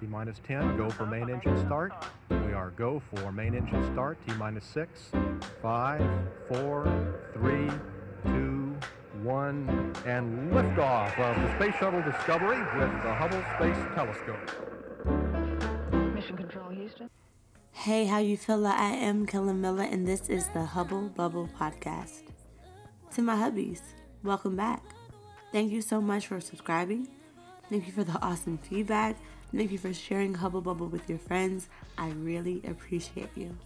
T minus 10, go for main engine start. We are go for main engine start, T minus 6, 5, 4, 3, 2, 1, and liftoff of the Space Shuttle Discovery with the Hubble Space Telescope. Mission Control, Houston. Hey, how you feel? I am Kellen Miller, and this is the Hubble Bubble Podcast. To my hubbies, welcome back. Thank you so much for subscribing. Thank you for the awesome feedback. Thank you for sharing Hubble Bubble with your friends. I really appreciate you.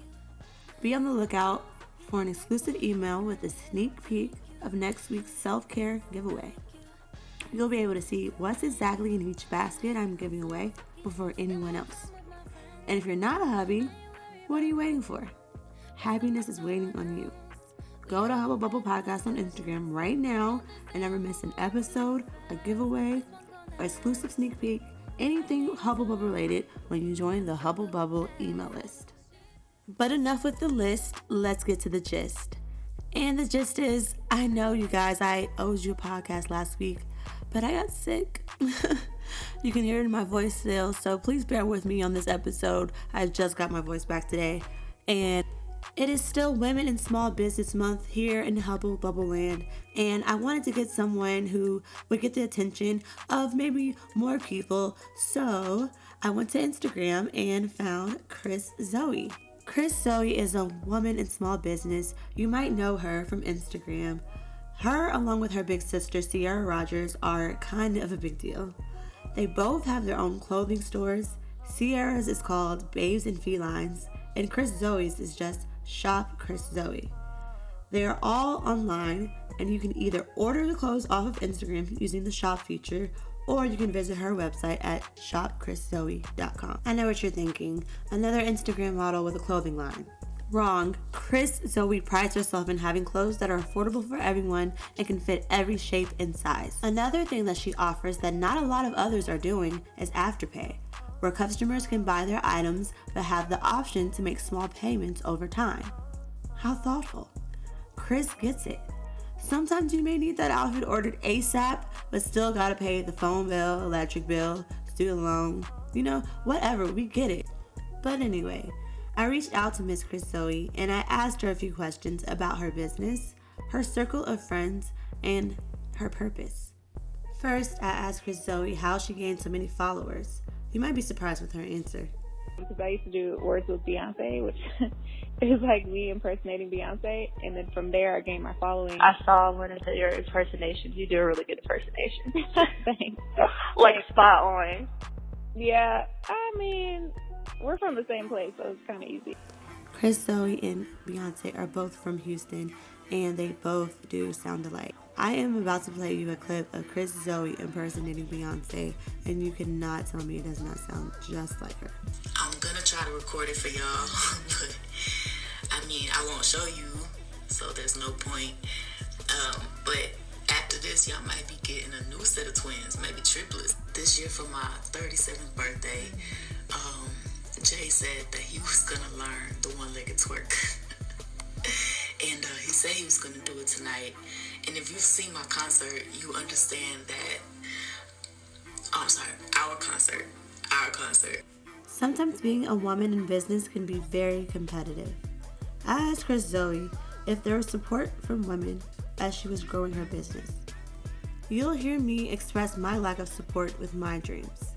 Be on the lookout for an exclusive email with a sneak peek of next week's self care giveaway. You'll be able to see what's exactly in each basket I'm giving away before anyone else. And if you're not a hubby, what are you waiting for? Happiness is waiting on you. Go to Hubble Bubble Podcast on Instagram right now and never miss an episode, a giveaway, or exclusive sneak peek, anything Hubble Bubble related when you join the Hubble Bubble email list. But enough with the list, let's get to the gist. And the gist is I know you guys, I owed you a podcast last week, but I got sick. you can hear it in my voice still, so please bear with me on this episode. I just got my voice back today. And it is still Women in Small Business Month here in Hubble Bubble Land, and I wanted to get someone who would get the attention of maybe more people. So I went to Instagram and found Chris Zoe. Chris Zoe is a woman in small business. You might know her from Instagram. Her, along with her big sister Sierra Rogers, are kind of a big deal. They both have their own clothing stores. Sierra's is called Babes and Felines, and Chris Zoe's is just Shop Chris Zoe. They are all online, and you can either order the clothes off of Instagram using the shop feature, or you can visit her website at shopchriszoe.com. I know what you're thinking another Instagram model with a clothing line. Wrong. Chris Zoe prides herself in having clothes that are affordable for everyone and can fit every shape and size. Another thing that she offers that not a lot of others are doing is Afterpay where customers can buy their items but have the option to make small payments over time. How thoughtful. Chris gets it. Sometimes you may need that outfit ordered ASAP, but still gotta pay the phone bill, electric bill, student loan, you know, whatever, we get it. But anyway, I reached out to Miss Chris Zoe and I asked her a few questions about her business, her circle of friends, and her purpose. First, I asked Chris Zoe how she gained so many followers. You might be surprised with her answer. Because I used to do words with Beyonce, which is like me impersonating Beyonce, and then from there I gained my following. I saw one of your impersonations. You do a really good impersonation. Thanks. like spot on. Yeah, I mean, we're from the same place, so it's kind of easy. Chris Zoe and Beyonce are both from Houston, and they both do sound alike. I am about to play you a clip of Chris Zoe impersonating Beyonce, and you cannot tell me it does not sound just like her. I'm gonna try to record it for y'all, but I mean, I won't show you, so there's no point. Um, but after this, y'all might be getting a new set of twins, maybe triplets. This year for my 37th birthday, um, Jay said that he was gonna learn the one-legged twerk. and uh, he said he was gonna do it tonight. And if you've seen my concert, you understand that. Oh, I'm sorry, our concert, our concert. Sometimes being a woman in business can be very competitive. I asked Chris Zoe if there was support from women as she was growing her business. You'll hear me express my lack of support with my dreams.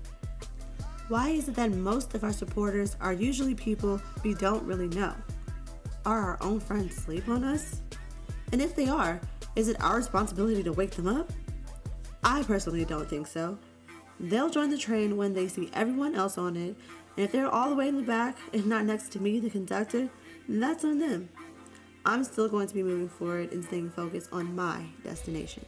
Why is it that most of our supporters are usually people we don't really know? Are our own friends sleep on us? And if they are, is it our responsibility to wake them up? I personally don't think so. They'll join the train when they see everyone else on it, and if they're all the way in the back and not next to me, the conductor, that's on them. I'm still going to be moving forward and staying focused on my destination.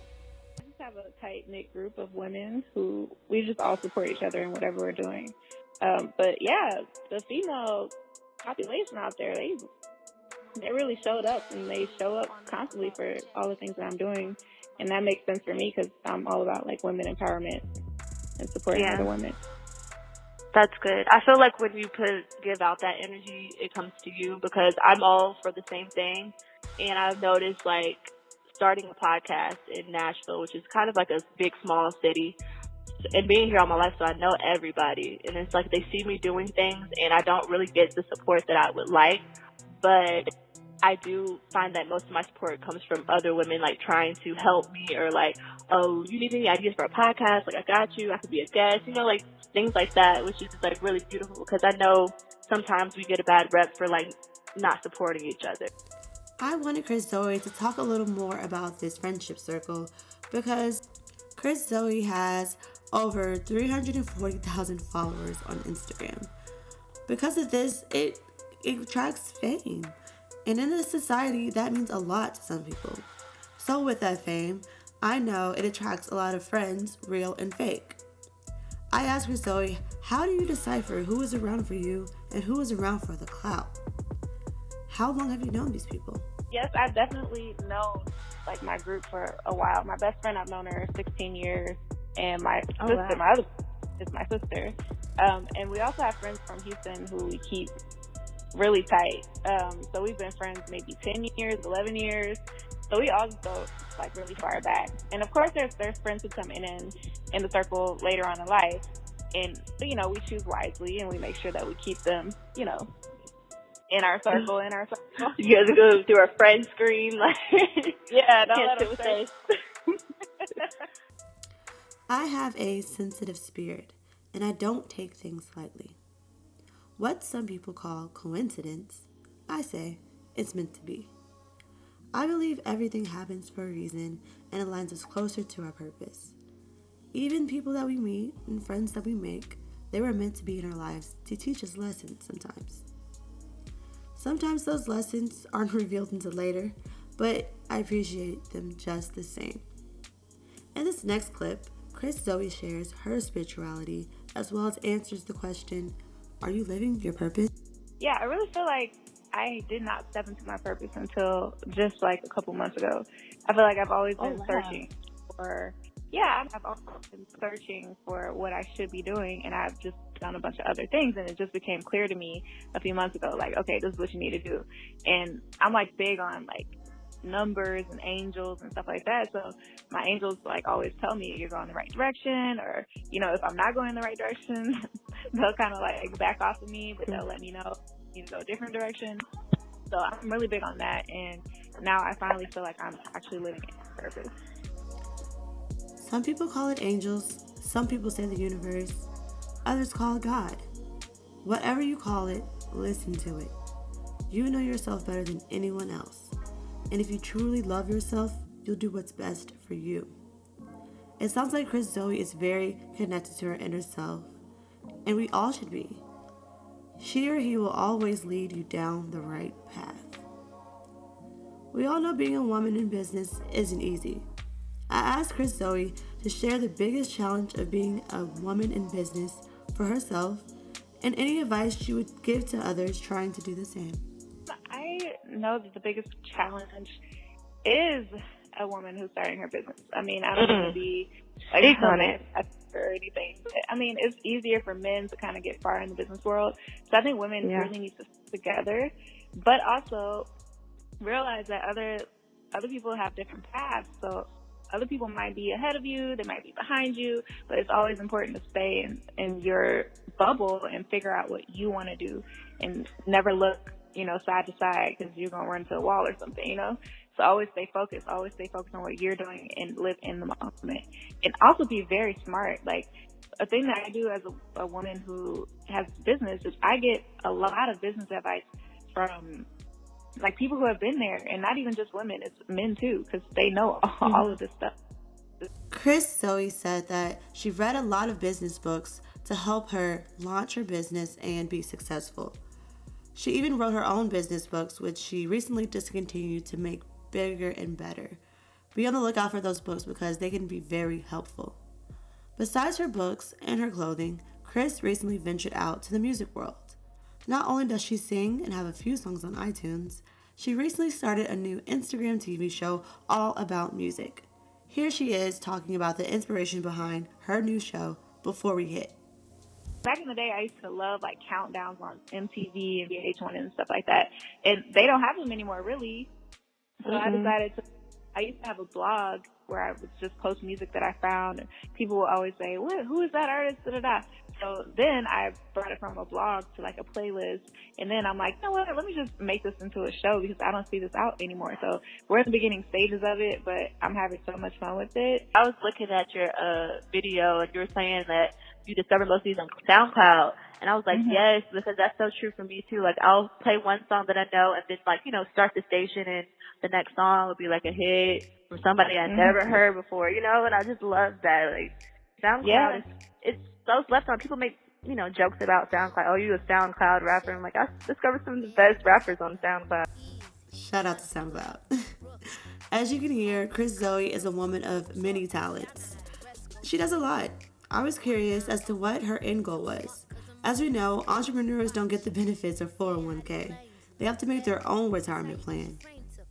I just have a tight knit group of women who we just all support each other in whatever we're doing. Um, but yeah, the female population out there, they they really showed up and they show up constantly for all the things that I'm doing. And that makes sense for me because I'm all about like women empowerment and supporting yeah. other women. That's good. I feel like when you put give out that energy, it comes to you because I'm all for the same thing, and I've noticed like starting a podcast in Nashville, which is kind of like a big small city. and being here all my life, so I know everybody. And it's like they see me doing things, and I don't really get the support that I would like. But I do find that most of my support comes from other women, like trying to help me, or like, oh, you need any ideas for a podcast? Like, I got you. I could be a guest. You know, like things like that, which is like really beautiful because I know sometimes we get a bad rep for like not supporting each other. I wanted Chris Zoe to talk a little more about this friendship circle because Chris Zoe has over 340,000 followers on Instagram. Because of this, it, it attracts fame. And in this society, that means a lot to some people. So, with that fame, I know it attracts a lot of friends, real and fake. I asked Chris Zoe, how do you decipher who is around for you and who is around for the clout? How long have you known these people? Yes, I've definitely known like my group for a while. My best friend, I've known her 16 years, and my Oh, sister, wow. my other is my sister. Um, and we also have friends from Houston who we keep really tight. Um, so we've been friends maybe 10 years, 11 years. So we all go like really far back. And of course, there's there's friends who come in and in the circle later on in life, and you know we choose wisely and we make sure that we keep them, you know, in our circle, in our circle. You guys go through a friend screen, like Yeah, don't can't let them with I have a sensitive spirit and I don't take things lightly. What some people call coincidence, I say it's meant to be. I believe everything happens for a reason and aligns us closer to our purpose. Even people that we meet and friends that we make, they were meant to be in our lives to teach us lessons sometimes. Sometimes those lessons aren't revealed until later, but I appreciate them just the same. In this next clip, Chris Zoe shares her spirituality as well as answers the question Are you living your purpose? yeah, I really feel like I did not step into my purpose until just like a couple months ago. I feel like I've always Oh, been wow. searching for, yeah, I've always been searching for what I should be doing, and I've just done a bunch of other things, and it just became clear to me a few months ago, like, okay, this is what you need to do. And I'm like big on like numbers and angels and stuff like that. So my angels like always tell me you're going the right direction, or you know, if I'm not going the right direction, they'll kind of like back off of me, but they'll let me know you need to go a different direction. So I'm really big on that, and now I finally feel like I'm actually living in purpose. Some people call it angels, some people say the universe, others call it God. Whatever you call it, listen to it. You know yourself better than anyone else. And if you truly love yourself, you'll do what's best for you. It sounds like Chris Zoe is very connected to her inner self, and we all should be. She or he will always lead you down the right path. We all know being a woman in business isn't easy. I asked Chris Zoe to share the biggest challenge of being a woman in business for herself and any advice she would give to others trying to do the same. I know that the biggest challenge is a woman who's starting her business. I mean, I don't want to mm-hmm. be like on it. Or anything. I mean, it's easier for men to kind of get far in the business world. So I think women Yeah. really need to stick together, but also realize that other other people have different paths. So other people might be ahead of you, they might be behind you, but it's always important to stay in, in your bubble and figure out what you want to do and never look, you know, side to side because you're going to run into a wall or something, you know? So always stay focused, always stay focused on what you're doing and live in the moment. And also be very smart. Like, a thing that I do as a, a woman who has business is I get a lot of business advice from like people who have been there and not even just women, it's men too, because they know all mm-hmm. of this stuff. Chris Zoe said that she read a lot of business books to help her launch her business and be successful. She even wrote her own business books, which she recently discontinued to make bigger and better. Be on the lookout for those books because they can be very helpful. Besides her books and her clothing, Chris recently ventured out to the music world. Not only does she sing and have a few songs on iTunes, she recently started a new Instagram TV show all about music. Here she is talking about the inspiration behind her new show, Before We Hit. Back in the day, I used to love like countdowns on MTV and VH1 and stuff like that, and they don't have them anymore, really. So I Mhm. decided to I used to have a blog where I would just post music that I found. And people would always say, "What? Who is that artist?" Da da da. So then I brought it from a blog to like a playlist, and then I'm like, you know what? Let me just make this into a show because I don't see this out anymore. So we're in the beginning stages of it, but I'm having so much fun with it. I was looking at your uh video and you were saying that you discover most of these on SoundCloud. And I was like, Mhm. yes, because that's so true for me too. Like I'll play one song that I know and then like, you know, start the station and the next song will be like a hit from somebody I Mhm. never heard before, you know, and I just love that. Like SoundCloud Yeah. is it's so slept on. People make, you know, jokes about SoundCloud. Oh, you a SoundCloud rapper. I'm like, I discovered some of the best rappers on SoundCloud. Shout out to SoundCloud. As you can hear, Chris Zoe is a woman of many talents. She does a lot. I was curious as to what her end goal was. As we know, entrepreneurs don't get the benefits of 401k. They have to make their own retirement plan.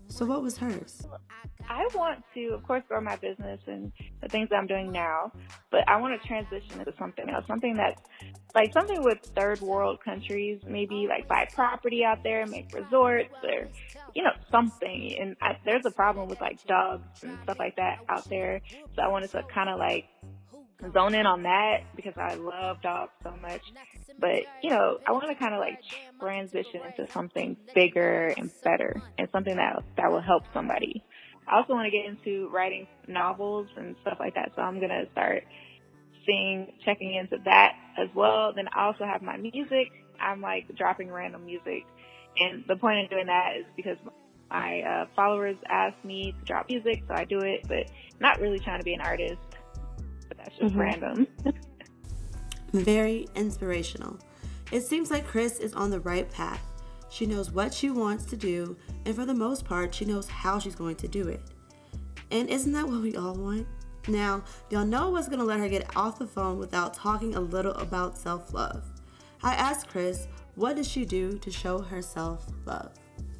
So what was hers? I want to, of course, grow my business and the things that I'm doing now, but I want to transition into something else, something that's like something with third world countries, maybe like buy property out there, make resorts or, you know, something. And I, there's a problem with like dogs and stuff like that out there. So I wanted to kind of like zone in on that because I love dogs so much. But, you know, I want to kind of like transition into something bigger and better and something that, that will help somebody. I also want to get into writing novels and stuff like that. So I'm going to start seeing, checking into that as well. Then I also have my music. I'm like dropping random music. And the point of doing that is because my uh, followers ask me to drop music, so I do it, but not really trying to be an artist. That's just Mhm. random. Very inspirational. It seems like Chris is on the right path. She knows what she wants to do, and for the most part, she knows how she's going to do it. And isn't that what we all want? Now, y'all know what's gonna let her get off the phone without talking a little about self love. I asked Chris, what does she do to show herself love?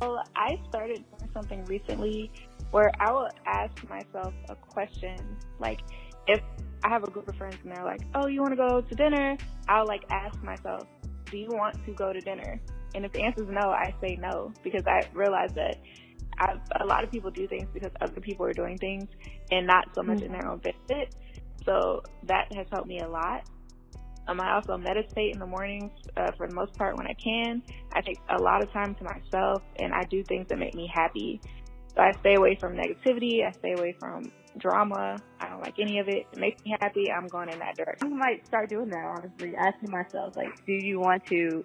Well, I started doing something recently where I will ask myself a question. Like, if I have a group of friends and they're like, oh, you want to go to dinner? I'll like ask myself, do you want to go to dinner? And if the answer is no, I say no because I realize that I, a lot of people do things because other people are doing things and not so much in their own benefit. So that has helped me a lot. Um, I also meditate in the mornings uh, for the most part when I can. I take a lot of time to myself and I do things that make me happy. So I stay away from negativity. I stay away from drama. I don't like any of it. It makes me happy. I'm going in that direction. I might start doing that, honestly. Asking myself, like, do you want to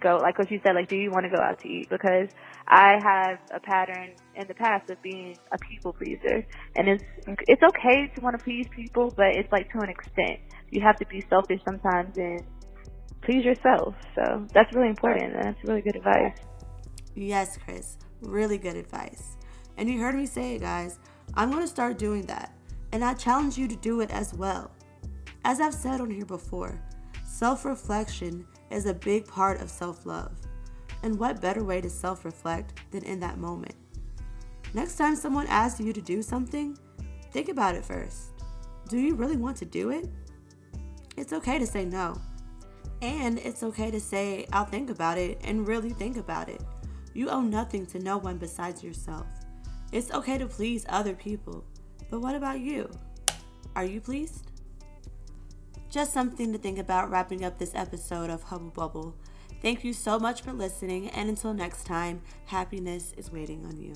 go, like what you said, like, do you want to go out to eat? Because I have a pattern in the past of being a people pleaser. And it's, it's okay to want to please people, but it's like to an extent. You have to be selfish sometimes and please yourself. So that's really important. And that's really good advice. Yes, Chris, really good advice. And you heard me say it, guys. I'm going to start doing that. And I challenge you to do it as well. As I've said on here before, self reflection is a big part of self love. And what better way to self reflect than in that moment? Next time someone asks you to do something, think about it first. Do you really want to do it? It's okay to say no. And it's okay to say, I'll think about it and really think about it. You owe nothing to no one besides yourself. It's okay to please other people, but what about you? Are you pleased? Just something to think about wrapping up this episode of Hubble Bubble. Thank you so much for listening, and until next time, happiness is waiting on you.